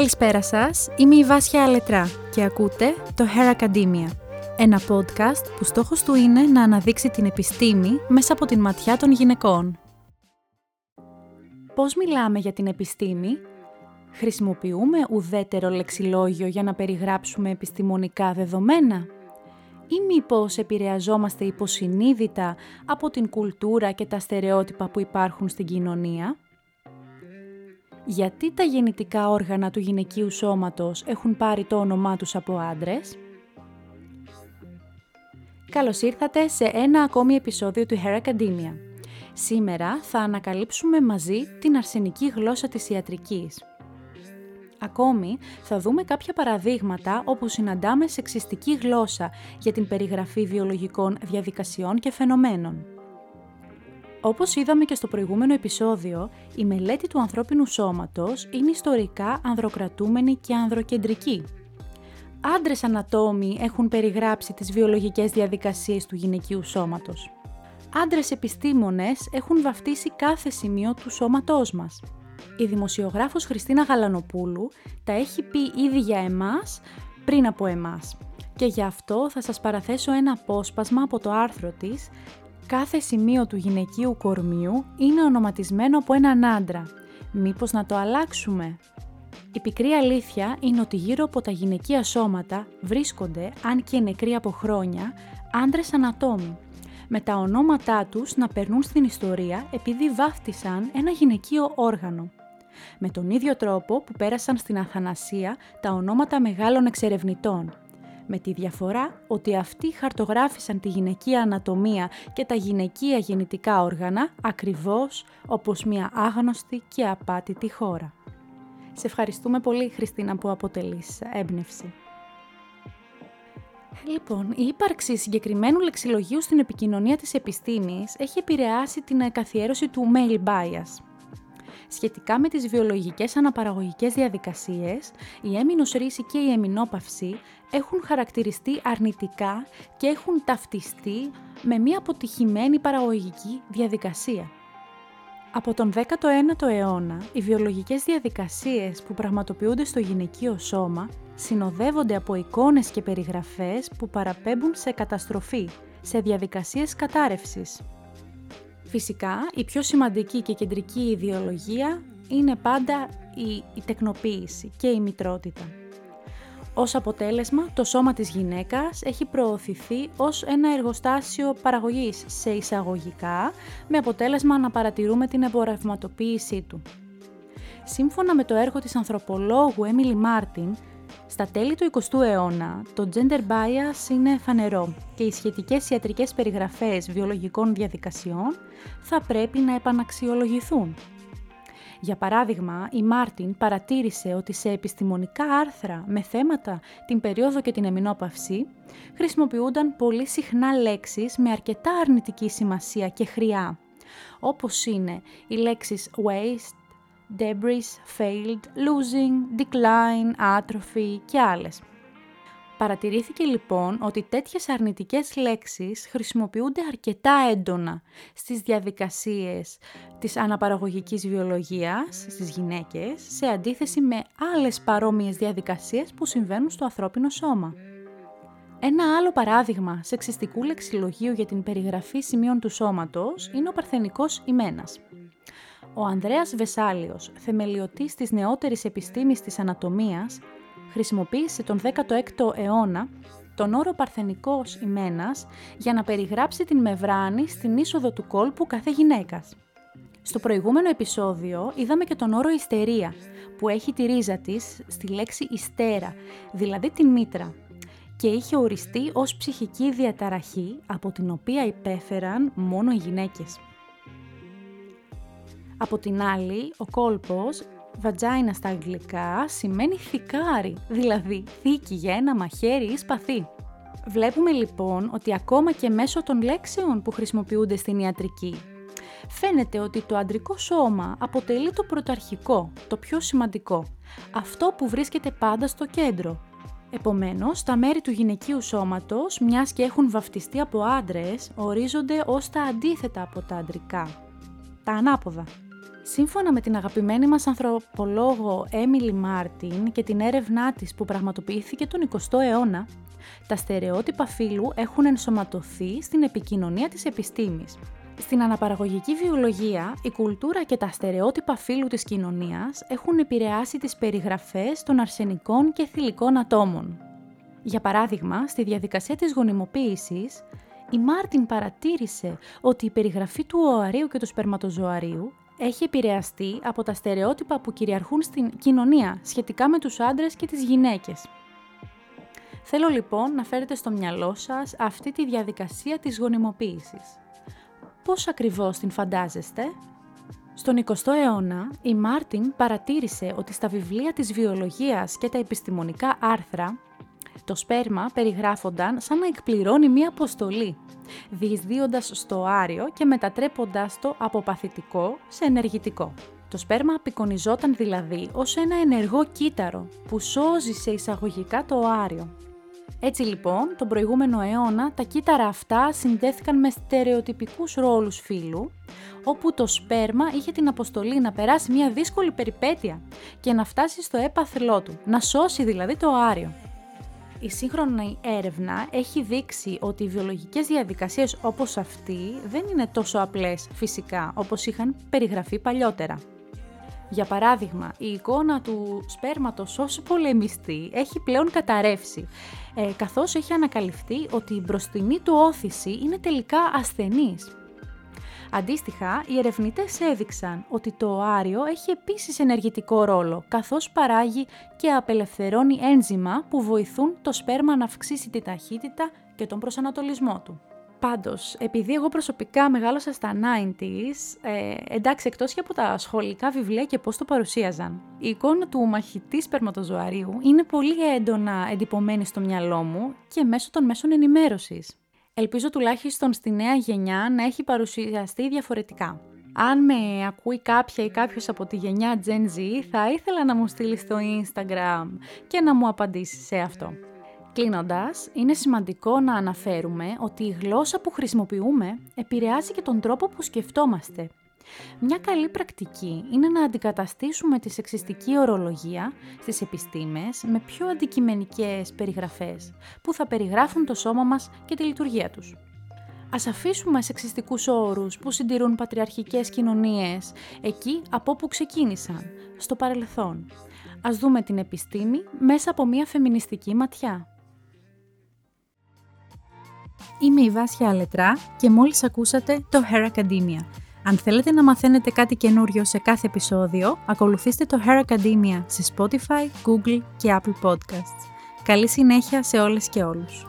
Καλησπέρα σας, είμαι η Βάσια Αλετρά και ακούτε το Hair Academia, ένα podcast που στόχος του είναι να αναδείξει την επιστήμη μέσα από την ματιά των γυναικών. Πώς μιλάμε για την επιστήμη; Χρησιμοποιούμε ουδέτερο λεξιλόγιο για να περιγράψουμε επιστημονικά δεδομένα; Ή μήπως επηρεαζόμαστε υποσυνείδητα από την κουλτούρα και τα στερεότυπα που υπάρχουν στην κοινωνία; Γιατί τα γεννητικά όργανα του γυναικείου σώματος έχουν πάρει το όνομά τους από άντρες; Καλώς ήρθατε σε ένα ακόμη επεισόδιο του Hair Academia. Σήμερα θα ανακαλύψουμε μαζί την αρσενική γλώσσα της ιατρικής. Ακόμη θα δούμε κάποια παραδείγματα όπου συναντάμε σεξιστική γλώσσα για την περιγραφή βιολογικών διαδικασιών και φαινομένων. Όπως είδαμε και στο προηγούμενο επεισόδιο, η μελέτη του ανθρώπινου σώματος είναι ιστορικά ανδροκρατούμενη και ανδροκεντρική. Άντρες ανατόμοι έχουν περιγράψει τις βιολογικές διαδικασίες του γυναικείου σώματος. Άντρες επιστήμονες έχουν βαφτίσει κάθε σημείο του σώματός μας. Η δημοσιογράφος Χριστίνα Γαλανοπούλου τα έχει πει ήδη για εμάς πριν από εμάς. Και γι' αυτό θα σας παραθέσω ένα απόσπασμα από το άρθρο της κάθε σημείο του γυναικείου κορμιού είναι ονοματισμένο από έναν άντρα. Μήπως να το αλλάξουμε; Η πικρή αλήθεια είναι ότι γύρω από τα γυναικεία σώματα βρίσκονται, αν και νεκροί από χρόνια, άντρες ανατόμοι, με τα ονόματά τους να περνούν στην ιστορία επειδή βάφτισαν ένα γυναικείο όργανο. Με τον ίδιο τρόπο που πέρασαν στην Αθανασία τα ονόματα μεγάλων εξερευνητών, με τη διαφορά ότι αυτοί χαρτογράφησαν τη γυναικεία ανατομία και τα γυναικεία γεννητικά όργανα ακριβώς όπως μια άγνωστη και απάτητη χώρα. Σε ευχαριστούμε πολύ Χριστίνα που αποτελείς έμπνευση. Λοιπόν, η ύπαρξη συγκεκριμένου λεξιλογίου στην επικοινωνία της επιστήμης έχει επηρεάσει την καθιέρωση του male bias, σχετικά με τις βιολογικές αναπαραγωγικές διαδικασίες, η έμεινος ρίση και η εμεινόπαυση έχουν χαρακτηριστεί αρνητικά και έχουν ταυτιστεί με μια αποτυχημένη παραγωγική διαδικασία. Από τον 19ο αιώνα, οι βιολογικές διαδικασίες που πραγματοποιούνται στο γυναικείο σώμα συνοδεύονται από εικόνες και περιγραφές που παραπέμπουν σε καταστροφή, σε διαδικασίες κατάρρευσης. Φυσικά, η πιο σημαντική και κεντρική ιδεολογία είναι πάντα η, η τεκνοποίηση και η μητρότητα. Ως αποτέλεσμα, το σώμα της γυναίκας έχει προωθηθεί ως ένα εργοστάσιο παραγωγής σε εισαγωγικά, με αποτέλεσμα να παρατηρούμε την εμπορευματοποίησή του. Σύμφωνα με το έργο της ανθρωπολόγου Έμιλι Μάρτιν, στα τέλη του 20ου αιώνα, το gender bias είναι φανερό και οι σχετικές ιατρικές περιγραφές βιολογικών διαδικασιών θα πρέπει να επαναξιολογηθούν. Για παράδειγμα, η Μάρτιν παρατήρησε ότι σε επιστημονικά άρθρα με θέματα την περίοδο και την εμεινόπαυση χρησιμοποιούνταν πολύ συχνά λέξεις με αρκετά αρνητική σημασία και χρειά, όπως είναι οι λέξεις waste, debris, failed, losing, decline, atrophy και άλλες. Παρατηρήθηκε λοιπόν ότι τέτοιες αρνητικές λέξεις χρησιμοποιούνται αρκετά έντονα στις διαδικασίες της αναπαραγωγικής βιολογίας στις γυναίκες, σε αντίθεση με άλλες παρόμοιες διαδικασίες που συμβαίνουν στο ανθρώπινο σώμα. Ένα άλλο παράδειγμα σεξιστικού λεξιλογίου για την περιγραφή σημείων του σώματος είναι ο παρθενικόςημένας. Ο Ανδρέας Βεσάλιος, θεμελιωτής της νεότερης επιστήμης της ανατομίας, χρησιμοποίησε τον 16ο αιώνα τον όρο παρθενικόςημένας για να περιγράψει την μεβράνη στην είσοδο του κόλπου κάθε γυναίκας. Στο προηγούμενο επεισόδιο είδαμε και τον όρο ιστερία, που έχει τη ρίζα της στη λέξη ιστέρα, δηλαδή την μήτρα, και είχε οριστεί ως ψυχική διαταραχή από την οποία υπέφεραν μόνο οι γυναίκες. Από την άλλη, ο κόλπος, βατζάινα στα αγγλικά, σημαίνει θικάρι, δηλαδή θήκη για ένα μαχαίρι ή σπαθί. Βλέπουμε λοιπόν ότι ακόμα και μέσω των λέξεων που χρησιμοποιούνται στην ιατρική, φαίνεται ότι το αντρικό σώμα αποτελεί το πρωταρχικό, το πιο σημαντικό, αυτό που βρίσκεται πάντα στο κέντρο. Επομένως, τα μέρη του γυναικείου σώματος, μιας και έχουν βαφτιστεί από άντρες, ορίζονται ως τα αντίθετα από τα αντρικά, τα ανάποδα. Σύμφωνα με την αγαπημένη μας ανθρωπολόγο Έμιλι Μάρτιν και την έρευνά της που πραγματοποιήθηκε τον 20ο αιώνα, τα στερεότυπα φύλου έχουν ενσωματωθεί στην επικοινωνία της επιστήμης. Στην αναπαραγωγική βιολογία, η κουλτούρα και τα στερεότυπα φύλου της κοινωνίας έχουν επηρεάσει τις περιγραφές των αρσενικών και θηλυκών ατόμων. Για παράδειγμα, στη διαδικασία της γονιμοποίησης, η Μάρτιν παρατήρησε ότι η περιγραφή του οαρίου και του σπερματοζωαρίου έχει επηρεαστεί από τα στερεότυπα που κυριαρχούν στην κοινωνία σχετικά με τους άντρες και τις γυναίκες. Θέλω λοιπόν να φέρετε στο μυαλό σας αυτή τη διαδικασία της γονιμοποίησης. Πώς ακριβώς την φαντάζεστε; Στον 20ο αιώνα, η Μάρτιν παρατήρησε ότι στα βιβλία της βιολογίας και τα επιστημονικά άρθρα, το σπέρμα περιγράφονταν σαν να εκπληρώνει μία αποστολή, διεισδύοντας στο άριο και μετατρέποντας το από παθητικό σε ενεργητικό. Το σπέρμα απεικονιζόταν δηλαδή ως ένα ενεργό κύτταρο που σώζει σε εισαγωγικά το άριο έτσι λοιπόν, τον προηγούμενο αιώνα τα κύτταρα αυτά συνδέθηκαν με στερεοτυπικούς ρόλους φύλου, όπου το σπέρμα είχε την αποστολή να περάσει μια δύσκολη περιπέτεια και να φτάσει στο έπαθλό του, να σώσει δηλαδή το άριο. Η σύγχρονη έρευνα έχει δείξει ότι οι βιολογικές διαδικασίες όπως αυτή δεν είναι τόσο απλές φυσικά όπως είχαν περιγραφεί παλιότερα. Για παράδειγμα, η εικόνα του σπέρματος ως πολεμιστή έχει πλέον καταρρεύσει, ε, καθώς έχει ανακαλυφθεί ότι η μπροστινή του όθηση είναι τελικά ασθενής. Αντίστοιχα, οι ερευνητές έδειξαν ότι το άριο έχει επίσης ενεργητικό ρόλο, καθώς παράγει και απελευθερώνει ένζημα που βοηθούν το σπέρμα να αυξήσει τη ταχύτητα και τον προσανατολισμό του. Πάντως, επειδή εγώ προσωπικά μεγάλωσα στα 90s, ε, εντάξει, εκτός και από τα σχολικά βιβλία και πώς το παρουσίαζαν, η εικόνα του μαχητή σπερματοζωαρίου είναι πολύ έντονα εντυπωμένη στο μυαλό μου και μέσω των μέσων ενημέρωσης. Ελπίζω τουλάχιστον στη νέα γενιά να έχει παρουσιαστεί διαφορετικά. Αν με ακούει κάποια ή κάποιος από τη γενιά Gen Z, θα ήθελα να μου στείλει στο Instagram και να μου απαντήσει σε αυτό. Κλείνοντας, είναι σημαντικό να αναφέρουμε ότι η γλώσσα που χρησιμοποιούμε επηρεάζει και τον τρόπο που σκεφτόμαστε. Μια καλή πρακτική είναι να αντικαταστήσουμε τη σεξιστική ορολογία στις επιστήμες με πιο αντικειμενικές περιγραφές που θα περιγράφουν το σώμα μας και τη λειτουργία τους. Ας αφήσουμε σεξιστικούς όρους που συντηρούν πατριαρχικές κοινωνίες εκεί από όπου ξεκίνησαν, στο παρελθόν. Ας δούμε την επιστήμη μέσα από μια φεμινιστική ματιά. Είμαι η Βάσια Αλετρά και μόλις ακούσατε το Hair Academia. Αν θέλετε να μαθαίνετε κάτι καινούριο σε κάθε επεισόδιο, ακολουθήστε το Hair Academia σε Spotify, Google και Apple Podcasts. Καλή συνέχεια σε όλες και όλους.